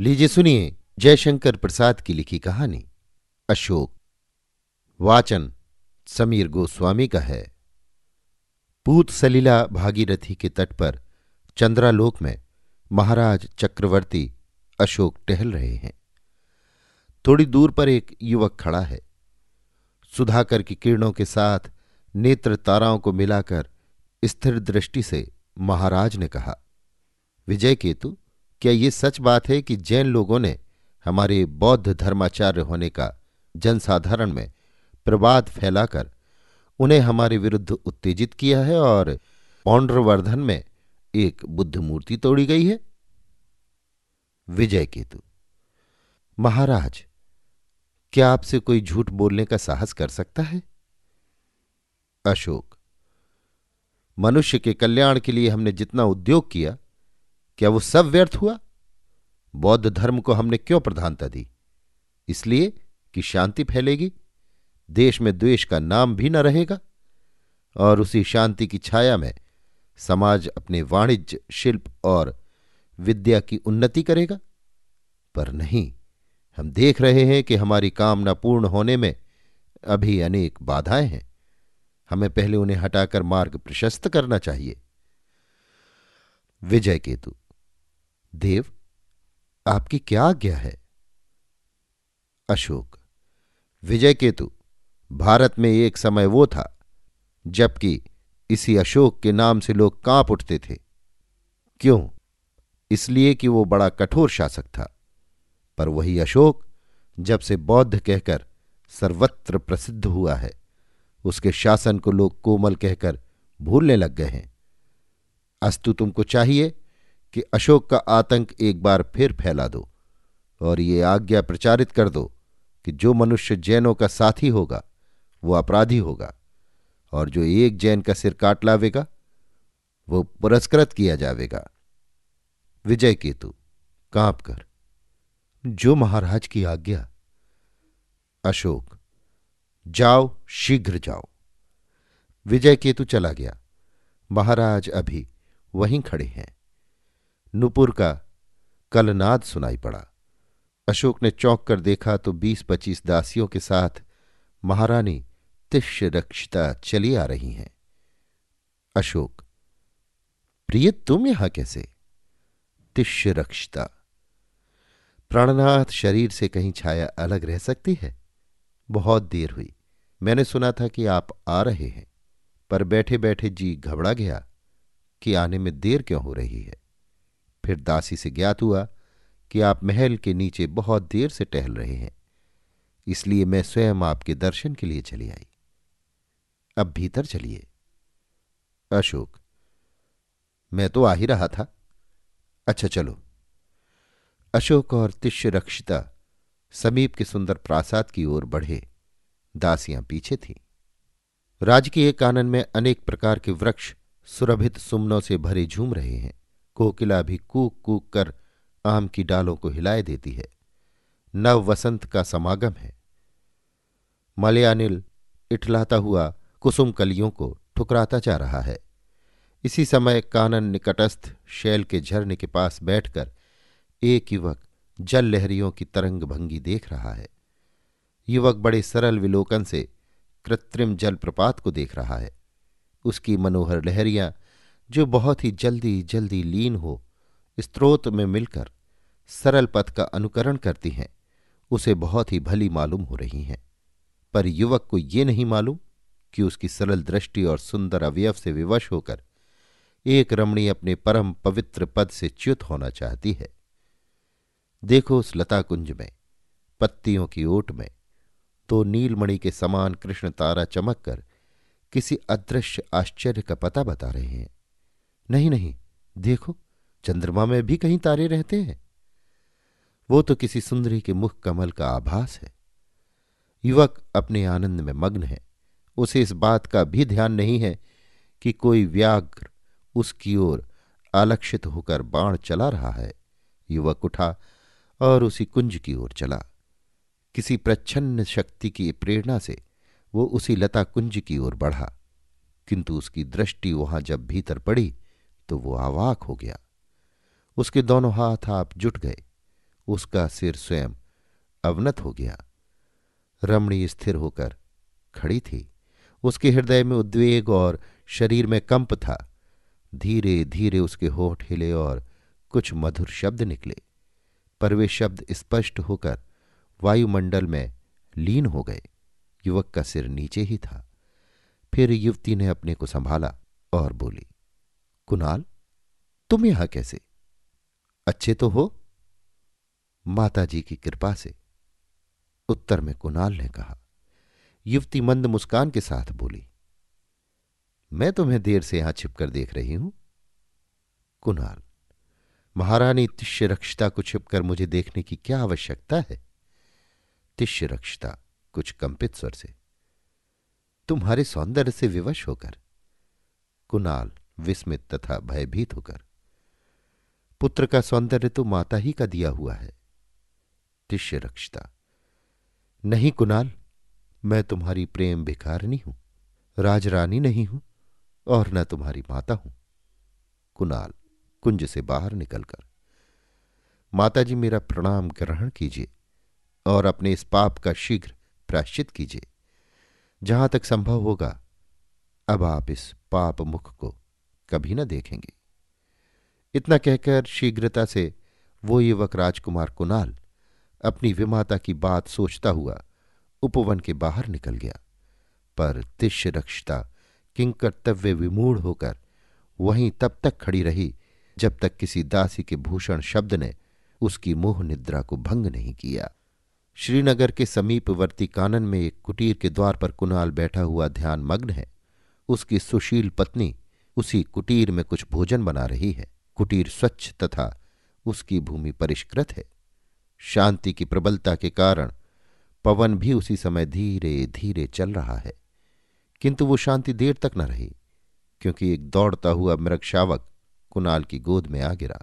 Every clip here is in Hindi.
लीजिए सुनिए जयशंकर प्रसाद की लिखी कहानी। अशोक। वाचन समीर गोस्वामी का है। पूत सलीला भागीरथी के तट पर चंद्रालोक में महाराज चक्रवर्ती अशोक टहल रहे हैं। थोड़ी दूर पर एक युवक खड़ा है। सुधाकर की किरणों के साथ नेत्र ताराओं को मिलाकर स्थिर दृष्टि से महाराज ने कहा विजय केतु क्या ये सच बात है कि जैन लोगों ने हमारे बौद्ध धर्माचार्य होने का जनसाधारण में प्रवाद फैलाकर उन्हें हमारे विरुद्ध उत्तेजित किया है और पौंड्रवर्धन में एक बुद्ध मूर्ति तोड़ी गई है? विजय केतु महाराज, क्या आपसे कोई झूठ बोलने का साहस कर सकता है? अशोक, मनुष्य के कल्याण के लिए हमने जितना उद्योग किया क्या वो सब व्यर्थ हुआ? बौद्ध धर्म को हमने क्यों प्रधानता दी? इसलिए कि शांति फैलेगी, देश में द्वेष का नाम भी न रहेगा, और उसी शांति की छाया में समाज अपने वाणिज्य, शिल्प और विद्या की उन्नति करेगा। पर नहीं, हम देख रहे हैं कि हमारी कामना पूर्ण होने में अभी अनेक बाधाएँ हैं। हमें पहले उन्हें हटाकर मार्ग प्रशस्त करना चाहिए। विजय केतु। देव, आपकी क्या आज्ञा है? अशोक विजय केतु भारत में एक समय वो था, जबकि इसी अशोक के नाम से लोग काँप उठते थे। क्यों? इसलिए कि वो बड़ा कठोर शासक था। पर वही अशोक, जब से बौद्ध कहकर सर्वत्र प्रसिद्ध हुआ है, उसके शासन को लोग कोमल कहकर भूलने लग गए हैं। अस्तु तुमको चाहिए कि अशोक का आतंक एक बार फिर फैला दो और ये आज्ञा प्रचारित कर दो कि जो मनुष्य जैनों का साथी होगा, वो अपराधी होगा और जो एक जैन का सिर काट लावेगा, वो पुरस्कृत किया जावेगा। विजय केतु, काँप कर। जो महाराज की आज्ञा। अशोक, जाओ, शीघ्र जाओ। विजय केतु चला गया। महाराज अभी वहीं खड़े हैं। नुपुर का कलनाद सुनाई पड़ा। अशोक ने चौंक कर देखा तो बीस पच्चीस दासियों के साथ महारानी तिष्य रक्षिता चली आ रही हैं। अशोक, प्रिय, तुम यहाँ कैसे? तिष्य रक्षिता प्राणनाथ शरीर से कहीं छाया अलग रह सकती है? बहुत देर हुई। मैंने सुना था कि आप आ रहे हैं, पर बैठे बैठे जी घबरा गया कि आने में देर क्यों हो रही है? फिर दासी से ज्ञात हुआ कि आप महल के नीचे बहुत देर से टहल रहे हैं, इसलिए मैं स्वयं आपके दर्शन के लिए चली आई। अब भीतर चलिए। अशोक, मैं तो आ ही रहा था। अच्छा चलो। अशोक और तिष्य रक्षिता समीप के सुंदर प्रासाद की ओर बढ़े। दासियाँ पीछे थीं। राजकीय कानन में अनेक प्रकार के वृक्ष सुरभित सुमनों से भरे झूम रहे हैं। कोकिला भी कूक कूक कर आम की डालों को हिलाए देती है। नव वसंत का समागम है। मलयानिल इठलाता हुआ कुसुम कलियों को ठुकराता जा रहा है। इसी समय कानन निकटस्थ शैल के झरने के पास बैठकर एक युवक जल लहरियों की तरंग भंगी देख रहा है। युवक बड़े सरल विलोकन से कृत्रिम जलप्रपात को देख रहा है। उसकी मनोहर लहरियाँ जो बहुत ही जल्दी जल्दी लीन हो स्त्रोत में मिलकर सरल पथ का अनुकरण करती हैं, उसे बहुत ही भली मालूम हो रही हैं। पर युवक को ये नहीं मालूम कि उसकी सरल दृष्टि और सुंदर अवयव से विवश होकर एक रमणी अपने परम पवित्र पद से च्युत होना चाहती है। देखो उस लता कुंज में, पत्तियों की ओट में तो नीलमणि के समान कृष्ण तारा चमक कर किसी अदृश्य आश्चर्य का पता बता रहे हैं। नहीं नहीं, देखो, चंद्रमा में भी कहीं तारे रहते हैं। वो तो किसी सुंदरी के मुख कमल का आभास है। युवक अपने आनंद में मग्न है। उसे इस बात का भी ध्यान नहीं है कि कोई व्याघ्र उसकी ओर आलक्षित होकर बाण चला रहा है। युवक उठा और उसी कुंज की ओर चला। किसी प्रच्छन्न शक्ति की प्रेरणा से वो उसी लता कुंज की ओर बढ़ा। किंतु उसकी दृष्टि वहाँ जब भीतर पड़ी तो वो आवाक हो गया। उसके दोनों हाथ आप जुट गए। उसका सिर स्वयं अवनत हो गया। रमणी स्थिर होकर खड़ी थी। उसके हृदय में उद्वेग और शरीर में कंप था। धीरे धीरे उसके होठ हिले और कुछ मधुर शब्द निकले। पर वे शब्द स्पष्ट होकर वायुमंडल में लीन हो गए। युवक का सिर नीचे ही था। फिर युवती ने अपने को संभाला और बोली कुणाल, तुम यहाँ कैसे? अच्छे तो हो? माताजी की कृपा से। उत्तर में कुणाल ने कहा। युवती मंद मुस्कान के साथ बोली, मैं तुम्हें देर से यहाँ छिपकर देख रही हूँ। कुणाल, महारानी तिष्य रक्षता को छिपकर मुझे देखने की क्या आवश्यकता है? तिष्य रक्षता कुछ कंपित स्वर से। तुम्हारे सौंदर्य से विवश होकर। कुणाल विस्मित तथा भयभीत होकर, पुत्र का सौंदर्य तो माता ही का दिया हुआ है। तिष्य रक्षता, नहीं कुणाल, मैं तुम्हारी प्रेम भिखारनी हूँ, राजरानी नहीं हूँ और न तुम्हारी माता हूँ। कुणाल, कुंज से बाहर निकलकर, माताजी मेरा प्रणाम ग्रहण कीजिए और अपने इस पाप का शीघ्र प्राश्चित कीजिए। जहाँ तक संभव होगा, अब आप इस पाप मुख को कभी न देखेंगे। इतना कहकर शीघ्रता से वो युवक राजकुमार कुणाल अपनी विमाता की बात सोचता हुआ उपवन के बाहर निकल गया। पर तिष्य रक्षता किंकर्तव्य विमूढ़ होकर वहीं तब तक खड़ी रही जब तक किसी दासी के भूषण शब्द ने उसकी मोह निद्रा को भंग नहीं किया। श्रीनगर के समीपवर्ती कानन में एक कुटीर के द्वार पर कुणाल बैठा हुआ ध्यान मग्न है। उसकी सुशील पत्नी उसी कुटीर में कुछ भोजन बना रही है। कुटीर स्वच्छ तथा उसकी भूमि परिष्कृत है। शांति की प्रबलता के कारण पवन भी उसी समय धीरे धीरे चल रहा है। किंतु वो शांति देर तक न रही, क्योंकि एक दौड़ता हुआ मृग शावक कुणाल की गोद में आ गिरा,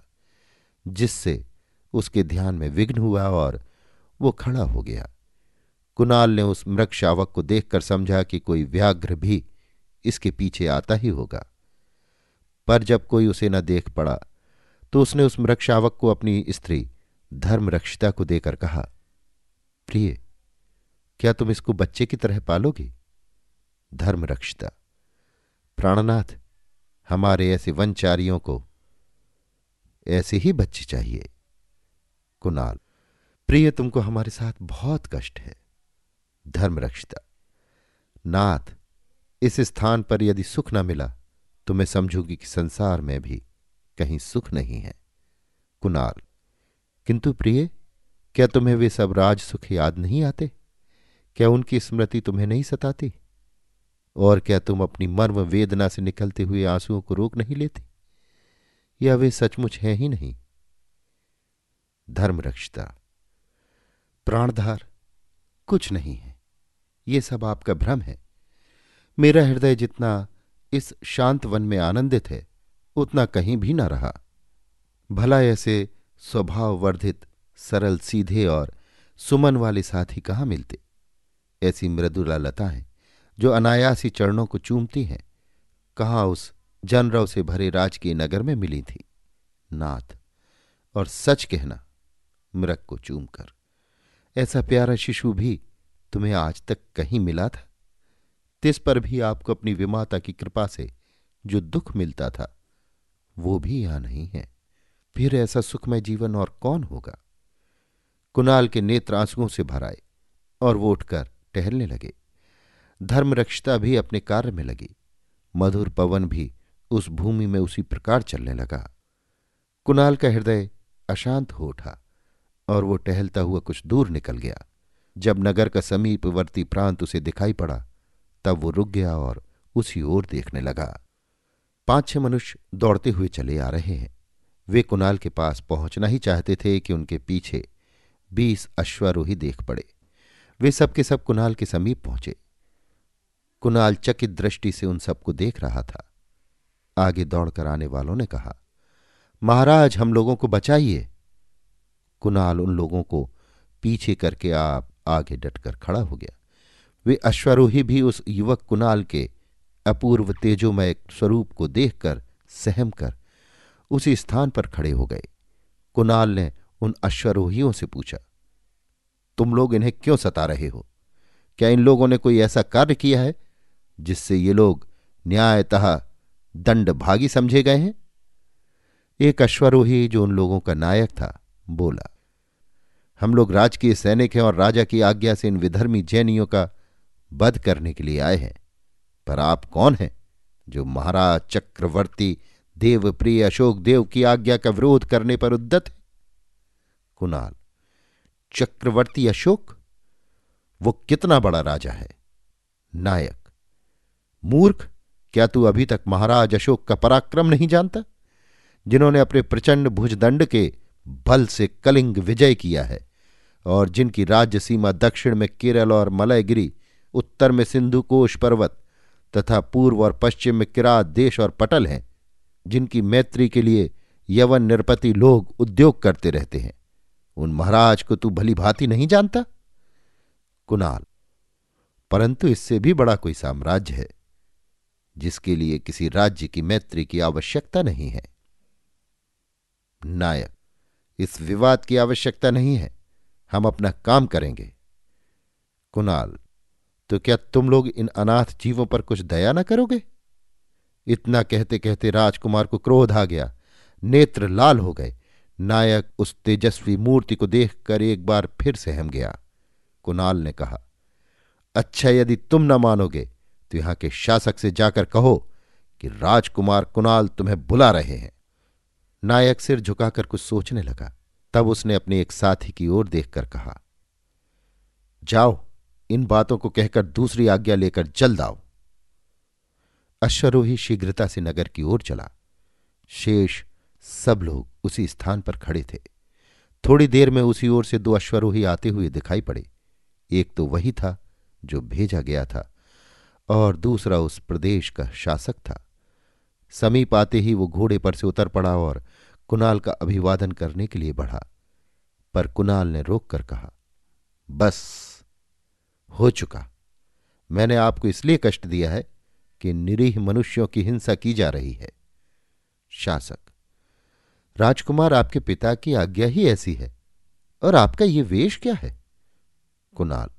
जिससे उसके ध्यान में विघ्न हुआ और वो खड़ा हो गया। कुणाल ने उस मृग शावक को देखकर समझा कि कोई व्याघ्र भी इसके पीछे आता ही होगा। पर जब कोई उसे न देख पड़ा तो उसने उस मृगशावक को अपनी स्त्री, धर्मरक्षिता को देकर कहा, प्रिय, क्या तुम इसको बच्चे की तरह पालोगी? धर्मरक्षिता, प्राणनाथ, हमारे ऐसे वनचारियों को ऐसे ही बच्चे चाहिए। कुणाल, प्रिय, तुमको हमारे साथ बहुत कष्ट है। धर्मरक्षिता, नाथ, इस स्थान पर यदि सुख न मिला तो मैं समझूँगी कि संसार में भी कहीं सुख नहीं है। कुणाल, किंतु प्रिय, क्या तुम्हें वे सब राज सुख याद नहीं आते? क्या उनकी स्मृति तुम्हें नहीं सताती? और क्या तुम अपनी मर्म वेदना से निकलते हुए आंसुओं को रोक नहीं लेती? या वे सचमुच हैं ही नहीं? धर्मरक्षता, प्राणधार कुछ नहीं है। ये सब आपका भ्रम है। मेरा हृदय जितना इस शांत वन में आनंदित है, उतना कहीं भी न रहा। भला ऐसे स्वभाव वर्धित सरल, सीधे और सुमन वाले साथी कहाँ मिलते? ऐसी मृदुला लताएँ जो अनायासी चरणों को चूमती हैं, कहाँ उस जनरव से भरे राजकीय नगर में मिली थी। नाथ, और सच कहना, मृग को चूमकर। ऐसा प्यारा शिशु भी तुम्हें आज तक कहीं मिला था? तिस पर भी आपको अपनी विमाता की कृपा से जो दुख मिलता था, वो भी यहाँ नहीं है। फिर ऐसा सुखमय जीवन और कौन होगा? कुणाल के नेत्र आंसुओं से भर आए और वो उठकर टहलने लगे। धर्मरक्षता भी अपने कार्य में लगी। मधुर पवन भी उस भूमि में उसी प्रकार चलने लगा। कुणाल का हृदय अशांत हो उठा और वो टहलता हुआ कुछ दूर निकल गया। जब नगर का समीपवर्ती प्रांत उसे दिखाई पड़ा तब वो रुक गया और उसी ओर देखने लगा। पाँच छह मनुष्य दौड़ते हुए चले आ रहे हैं। वे कुणाल के पास पहुँचना ही चाहते थे कि उनके पीछे बीस अश्वारोही देख पड़े। वे सबके सब कुणाल के समीप पहुँचे। कुणाल चकित दृष्टि से उन सबको देख रहा था। आगे दौड़कर आने वालों ने कहा, महाराज, हम लोगों को बचाइए। कुणाल उन लोगों को पीछे करके आप आगे डटकर खड़ा हो गया। वे अश्वरोही भी उस युवक कुणाल के अपूर्व तेजोमय स्वरूप को देखकर सहम कर उसी स्थान पर खड़े हो गए। कुणाल ने उन अश्वरोहियों से पूछा, तुम लोग इन्हें क्यों सता रहे हो? क्या इन लोगों ने कोई ऐसा कार्य किया है जिससे ये लोग न्यायतः दंड भागी समझे गए हैं? एक अश्वरोही जो उन लोगों का नायक था, बोला, हम लोग राजकीय सैनिक हैं और राजा की आज्ञा से इन विधर्मी जैनियों का वध करने के लिए आए हैं। पर आप कौन हैं जो महाराज चक्रवर्ती देवप्रिय अशोक देव की आज्ञा का विरोध करने पर उद्दत है? कुणाल, चक्रवर्ती अशोक? वो कितना बड़ा राजा है? नायक, मूर्ख, क्या तू अभी तक महाराज अशोक का पराक्रम नहीं जानता? जिन्होंने अपने प्रचंड भुजदंड के बल से कलिंग विजय किया है और जिनकी राज्य सीमा दक्षिण में केरल और मलयगिरी उत्तर में सिंधुकोश पर्वत तथा पूर्व और पश्चिम में किरात देश और पटल हैं, जिनकी मैत्री के लिए यवन निरपति लोग उद्योग करते रहते हैं। उन महाराज को तू भली भांति नहीं जानता? कुणाल, परंतु इससे भी बड़ा कोई साम्राज्य है, जिसके लिए किसी राज्य की मैत्री की आवश्यकता नहीं है। नायक, इस विवाद की आवश्यकता नहीं है। हम अपना काम करेंगे। कुणाल तो क्या तुम लोग इन अनाथ जीवों पर कुछ दया न करोगे? इतना कहते कहते राजकुमार को क्रोध आ गया। नेत्र लाल हो गए। नायक उस तेजस्वी मूर्ति को देखकर एक बार फिर सहम गया। कुणाल ने कहा अच्छा यदि तुम न मानोगे तो यहाँ के शासक से जाकर कहो कि राजकुमार कुणाल तुम्हें बुला रहे हैं। नायक सिर झुकाकर कुछ सोचने लगा। तब उसने अपने एक साथी की ओर देखकर कहा, जाओ इन बातों को कहकर दूसरी आज्ञा लेकर जल्द आओ। अश्वरोही शीघ्रता से नगर की ओर चला। शेष सब लोग उसी स्थान पर खड़े थे। थोड़ी देर में उसी ओर से दो अश्वरोही आते हुए दिखाई पड़े। एक तो वही था जो भेजा गया था और दूसरा उस प्रदेश का शासक था। समीप आते ही वो घोड़े पर से उतर पड़ा और कुणाल का अभिवादन करने के लिए बढ़ा। पर कुणाल ने रोक कर कहा, बस हो चुका। मैंने आपको इसलिए कष्ट दिया है कि निरीह मनुष्यों की हिंसा की जा रही है। शासक, राजकुमार आपके पिता की आज्ञा ही ऐसी है, और आपका ये वेश क्या है? कुणाल,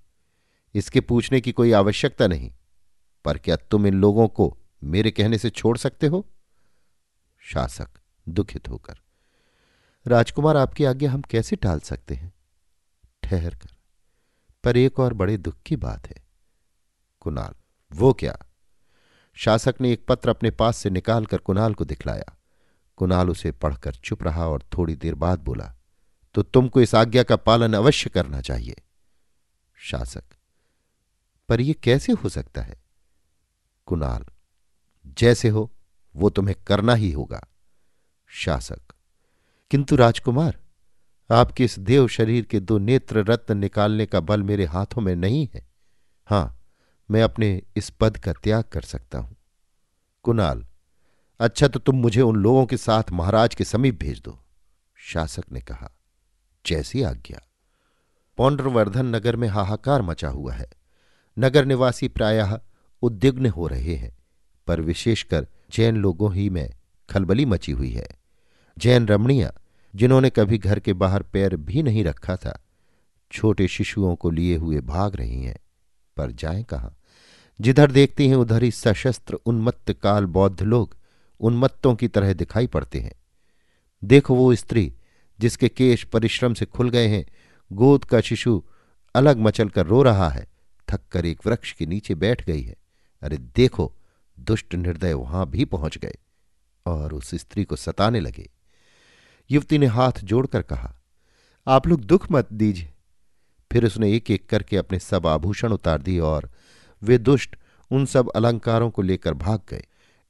इसके पूछने की कोई आवश्यकता नहीं, पर क्या तुम इन लोगों को मेरे कहने से छोड़ सकते हो? शासक, दुखित होकर, राजकुमार आपकी आज्ञा हम कैसे टाल सकते हैं? ठहर कर। पर एक और बड़े दुख की बात है। कुणाल, वो क्या? शासक ने एक पत्र अपने पास से निकालकर कुणाल को दिखलाया। कुणाल उसे पढ़कर चुप रहा और थोड़ी देर बाद बोला तो तुमको इस आज्ञा का पालन अवश्य करना चाहिए। शासक, पर यह कैसे हो सकता है? कुणाल, जैसे हो, वो तुम्हें करना ही होगा। शासक, किंतु राजकुमार आपके इस देव शरीर के दो नेत्र रत्न निकालने का बल मेरे हाथों में नहीं है। हाँ, मैं अपने इस पद का त्याग कर सकता हूँ। कुणाल अच्छा तो तुम मुझे उन लोगों के साथ महाराज के समीप भेज दो, शासक ने कहा। जैसी आज्ञा। पौंड्रवर्धन नगर में हाहाकार मचा हुआ है। नगर निवासी प्रायः उद्विग्न हो रहे हैं, पर विशेषकर जैन लोगों ही में खलबली मची हुई है। जैन रमणियाँ जिन्होंने कभी घर के बाहर पैर भी नहीं रखा था, छोटे शिशुओं को लिए हुए भाग रही हैं। पर जाए कहाँ? जिधर देखती हैं, उधर ही सशस्त्र उन्मत्त काल बौद्ध लोग उन्मत्तों की तरह दिखाई पड़ते हैं। देखो वो स्त्री जिसके केश परिश्रम से खुल गए हैं, गोद का शिशु अलग मचल कर रो रहा है थक कर एक वृक्ष के नीचे बैठ गई है। अरे देखो, दुष्ट निर्दय वहाँ भी पहुँच गए और उस स्त्री को सताने लगे। युवती ने हाथ जोड़कर कहा, आप लोग दुख मत दीजिए। फिर उसने एक एक करके अपने सब आभूषण उतार दिए और वे दुष्ट उन सब अलंकारों को लेकर भाग गए।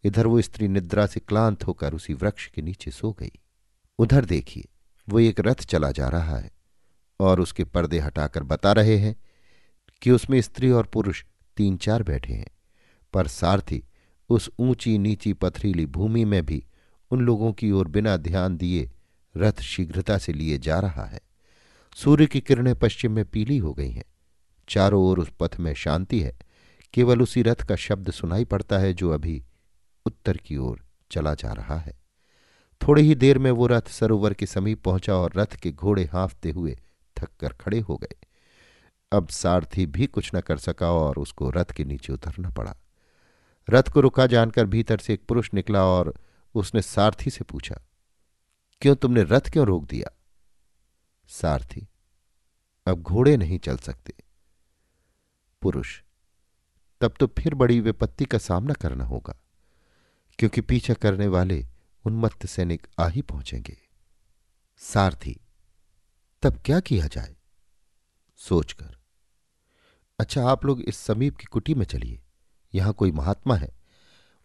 इधर वो स्त्री निद्रा से क्लांत होकर उसी वृक्ष के नीचे सो गई। उधर देखिए, वो एक रथ चला जा रहा है और उसके पर्दे हटाकर बता रहे हैं कि उसमें स्त्री और पुरुष तीन चार बैठे हैं, पर सारथी उस ऊँची नीची पथरीली भूमि में भी उन लोगों की ओर बिना ध्यान दिए रथ शीघ्रता से लिए जा रहा है। सूर्य की किरणें पश्चिम में पीली हो गई हैं। चारों ओर उस पथ में शांति है। केवल उसी रथ का शब्द सुनाई पड़ता है जो अभी उत्तर की ओर चला जा रहा है। थोड़ी ही देर में वो रथ सरोवर के समीप पहुँचा और रथ के घोड़े हाँफते हुए थक कर खड़े हो गए। अब सारथी भी कुछ न कर सका और उसको रथ के नीचे उतरना पड़ा। रथ को रुका जानकर भीतर से एक पुरुष निकला और उसने सारथी से पूछा क्यों तुमने रथ क्यों रोक दिया? सारथी, अब घोड़े नहीं चल सकते। पुरुष, तब तो फिर बड़ी विपत्ति का सामना करना होगा, क्योंकि पीछा करने वाले उन्मत्त सैनिक आ ही पहुँचेंगे। सारथी, तब क्या किया जाए? सोचकर। अच्छा आप लोग इस समीप की कुटी में चलिए। यहाँ कोई महात्मा है,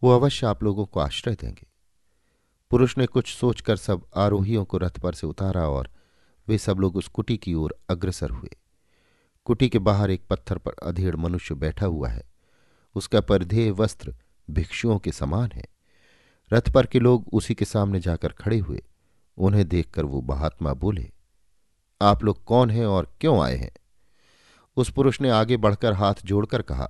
वो अवश्य आप लोगों को आश्रय देंगे। पुरुष ने कुछ सोचकर सब आरोहियों को रथ पर से उतारा और वे सब लोग उस कुटी की ओर अग्रसर हुए। कुटी के बाहर एक पत्थर पर अधेड़ मनुष्य बैठा हुआ है। उसका परिधेय वस्त्र भिक्षुओं के समान है। रथ पर के लोग उसी के सामने जाकर खड़े हुए। उन्हें देखकर वो महात्मा बोले, आप लोग कौन हैं और क्यों आए हैं? उस पुरुष ने आगे बढ़कर हाथ जोड़कर कहा,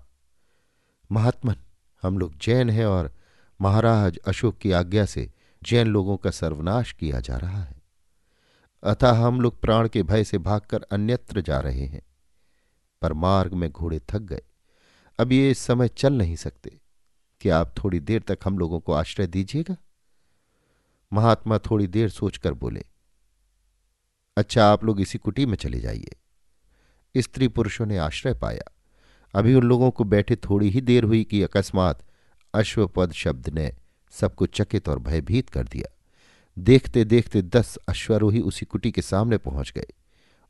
महात्मन, हम लोग जैन हैं और महाराज अशोक की आज्ञा से जैन लोगों का सर्वनाश किया जा रहा है। अतः हम लोग प्राण के भय से भागकर अन्यत्र जा रहे हैं। पर मार्ग में घोड़े थक गए। अब ये इस समय चल नहीं सकते। कि आप थोड़ी देर तक हम लोगों को आश्रय दीजिएगा? महात्मा थोड़ी देर सोचकर बोले अच्छा आप लोग इसी कुटी में चले जाइए। स्त्री पुरुषों ने आश्रय पाया। अभी उन लोगों को बैठे थोड़ी ही देर हुई कि अकस्मात अश्वपद शब्द ने सबको चकित और भयभीत कर दिया। देखते देखते दस अश्वरोही उसी कुटी के सामने पहुँच गए।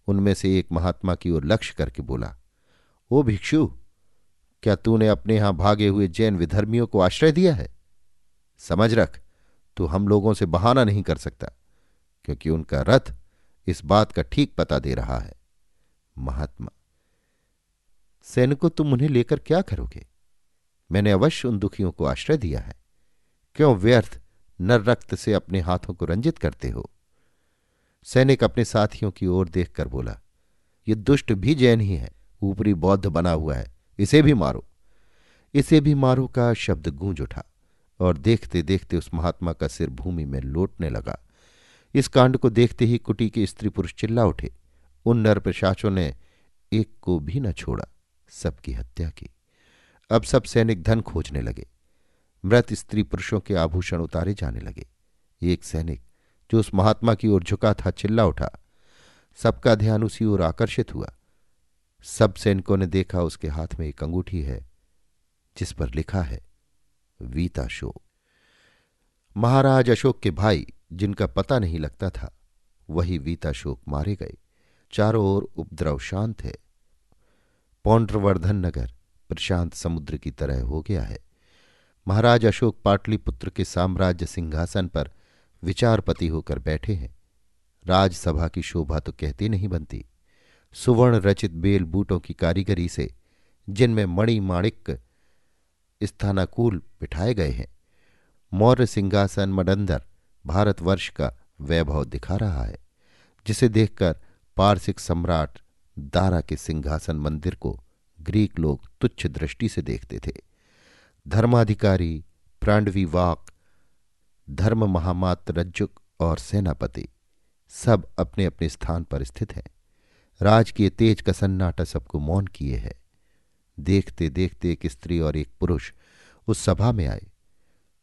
उनमें से एक महात्मा की ओर लक्ष्य करके बोला, ओ भिक्षु, क्या तूने अपने यहाँ भागे हुए जैन विधर्मियों को आश्रय दिया है? समझ रख, तू हम लोगों से बहाना नहीं कर सकता, क्योंकि उनका रथ इस बात का ठीक पता दे रहा है। महात्मा, सैनिकों, तुम उन्हें लेकर क्या करोगे? मैंने अवश्य उन दुखियों को आश्रय दिया है। क्यों व्यर्थ नर रक्त से अपने हाथों को रंजित करते हो? सैनिक अपने साथियों की ओर देखकर बोला, ये दुष्ट भी जैन ही है। ऊपरी बौद्ध बना हुआ है। इसे भी मारो। इसे भी मारो का शब्द गूंज उठा और देखते देखते उस महात्मा का सिर भूमि में लौटने लगा। इस कांड को देखते ही कुटी के स्त्री पुरुष चिल्ला उठे। उन नर प्रशासों ने एक को भी न छोड़ा, सबकी हत्या की। अब सब सैनिक धन खोजने लगे। मृत स्त्री पुरुषों के आभूषण उतारे जाने लगे। एक सैनिक, जो उस महात्मा की ओर झुका था, चिल्ला उठा। सबका ध्यान उसी ओर आकर्षित हुआ। सब सैनिकों ने देखा उसके हाथ में एक अंगूठी है, जिस पर लिखा है वीताशोक महाराज अशोक के भाई, जिनका पता नहीं लगता था, वही वीताशोक मारे गए। चारों ओर उपद्रव शांत है। पौंड्रवर्धन नगर, प्रशांत समुद्र की तरह हो गया है। महाराज अशोक पाटलिपुत्र के साम्राज्य सिंहासन पर विचारपति होकर बैठे हैं। राजसभा की शोभा तो कहती नहीं बनती। सुवर्ण रचित बेल बूटों की कारीगरी से, जिनमें मणि माणिक स्थानाकूल बिठाए गए हैं, मौर्य सिंहासन मडंदर भारतवर्ष का वैभव दिखा रहा है, जिसे देखकर पारसिक सम्राट दारा के सिंहासन मंदिर को ग्रीक लोग तुच्छ दृष्टि से देखते थे। धर्माधिकारी प्रांडवी वाक, धर्म महामात्र रज्जुक और सेनापति सब अपने अपने स्थान पर स्थित हैं। राज के तेज का सन्नाटा सबको मौन किए है। देखते देखते एक स्त्री और एक पुरुष उस सभा में आए।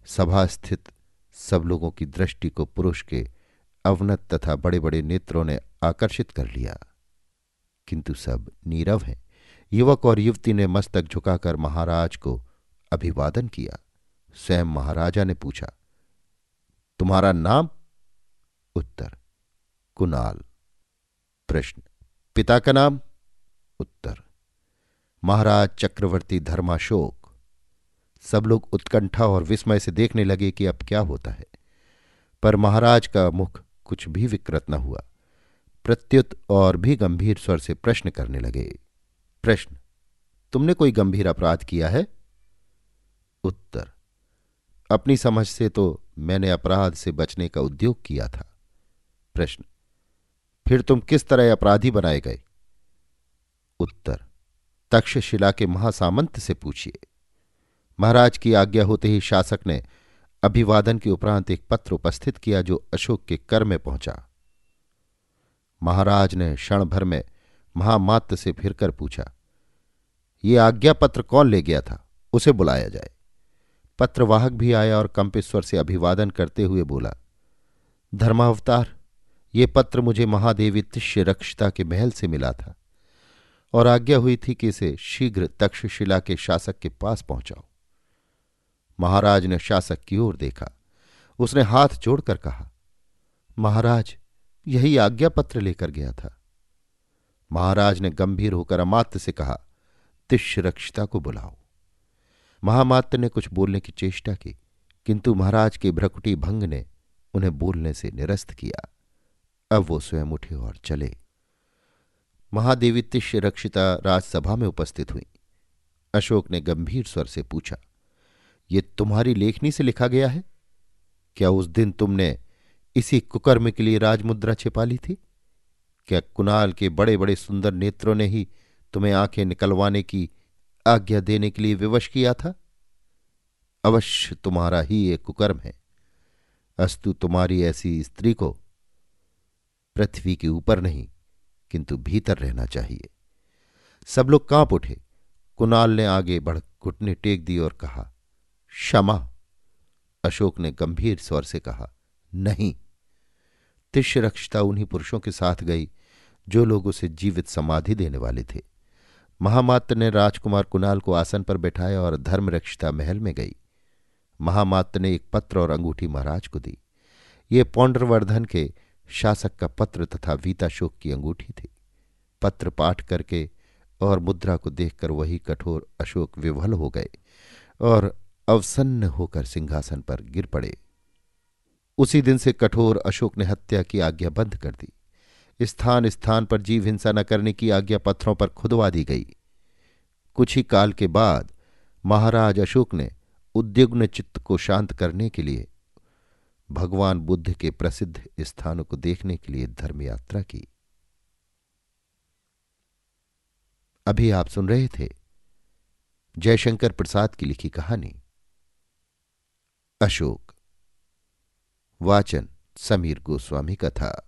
सभा स्थित सब लोगों की दृष्टि को पुरुष के अवनत तथा बड़े बड़े नेत्रों ने आकर्षित कर लिया। किंतु सब नीरव हैं। युवक और युवती ने मस्तक झुकाकर महाराज को अभिवादन किया। स्वयं महाराजा ने पूछा, तुम्हारा नाम? उत्तर, कुणाल। प्रश्न, पिता का नाम? उत्तर। महाराज चक्रवर्ती धर्माशोक। सब लोग उत्कंठा और विस्मय से देखने लगे कि अब क्या होता है। पर महाराज का मुख कुछ भी विकृत न हुआ। प्रत्युत और भी गंभीर स्वर से प्रश्न करने लगे। प्रश्न, तुमने कोई गंभीर अपराध किया है? उत्तर। अपनी समझ से तो मैंने अपराध से बचने का उद्योग किया था। प्रश्न, फिर तुम किस तरह अपराधी बनाए गए? उत्तर, तक्षशिला के महासामंत से पूछिए। महाराज की आज्ञा होते ही शासक ने अभिवादन के उपरांत एक पत्र उपस्थित किया जो अशोक के कर में पहुँचा। महाराज ने क्षण भर में महामात्य से फिरकर पूछा, ये आज्ञा पत्र कौन ले गया था? उसे बुलाया जाए। पत्रवाहक भी आया और कंपेश्वर से अभिवादन करते हुए बोला, धर्मावतार, ये पत्र मुझे महादेवी तिष्य रक्षता के महल से मिला था और आज्ञा हुई थी कि इसे शीघ्र तक्षशिला के शासक के पास पहुंचाओ महाराज ने शासक की ओर देखा। उसने हाथ जोड़कर कहा, महाराज, यही आज्ञा पत्र लेकर गया था। महाराज ने गंभीर होकर अमात्य से कहा तिष्य रक्षिता को बुलाओ। महामात्य ने कुछ बोलने की चेष्टा की, किंतु महाराज के भ्रकुटी भंग ने उन्हें बोलने से निरस्त किया। अब वो स्वयं उठे और चले। महादेवी तिष्य रक्षिता राजसभा में उपस्थित हुई। अशोक ने गंभीर स्वर से पूछा, ये तुम्हारी लेखनी से लिखा गया है? क्या उस दिन तुमने इसी कुकर्म के लिए राजमुद्रा छिपा ली थी? क्या कुणाल के बड़े बड़े सुंदर नेत्रों ने ही तुम्हें आँखें निकलवाने की आज्ञा देने के लिए विवश किया था। अवश्य तुम्हारा ही एक कुकर्म है। अस्तु तुम्हारी ऐसी स्त्री को पृथ्वी के ऊपर नहीं, किंतु भीतर रहना चाहिए। सब लोग काँप उठे। कुणाल ने आगे बढ़ घुटने टेक दी और कहा, क्षमा। अशोक ने गंभीर स्वर से कहा, नहीं। तिष्य उन्हीं पुरुषों के साथ गई, जो लोग उसे जीवित समाधि देने वाले थे। महामात्र ने राजकुमार कुणाल को आसन पर बैठाया और धर्मरक्षिता महल में गई। महामात्र ने एक पत्र और अंगूठी महाराज को दी। ये पौंड्रवर्धन के शासक का पत्र तथा वीताशोक की अंगूठी थी। पत्र पाठ करके और मुद्रा को देखकर वही कठोर अशोक विवल हो गए और अवसन्न होकर सिंहासन पर गिर पड़े। उसी दिन से कठोर अशोक ने हत्या की आज्ञा बंद कर दी। स्थान स्थान पर जीव हिंसा न करने की आज्ञा पत्थरों पर खुदवा दी गई। कुछ ही काल के बाद महाराज अशोक ने उद्युग्न चित्त को शांत करने के लिए भगवान बुद्ध के प्रसिद्ध स्थानों को देखने के लिए धर्म यात्रा की। अभी आप सुन रहे थे जयशंकर प्रसाद की लिखी कहानी। अशोक, वाचन समीर गोस्वामी का था।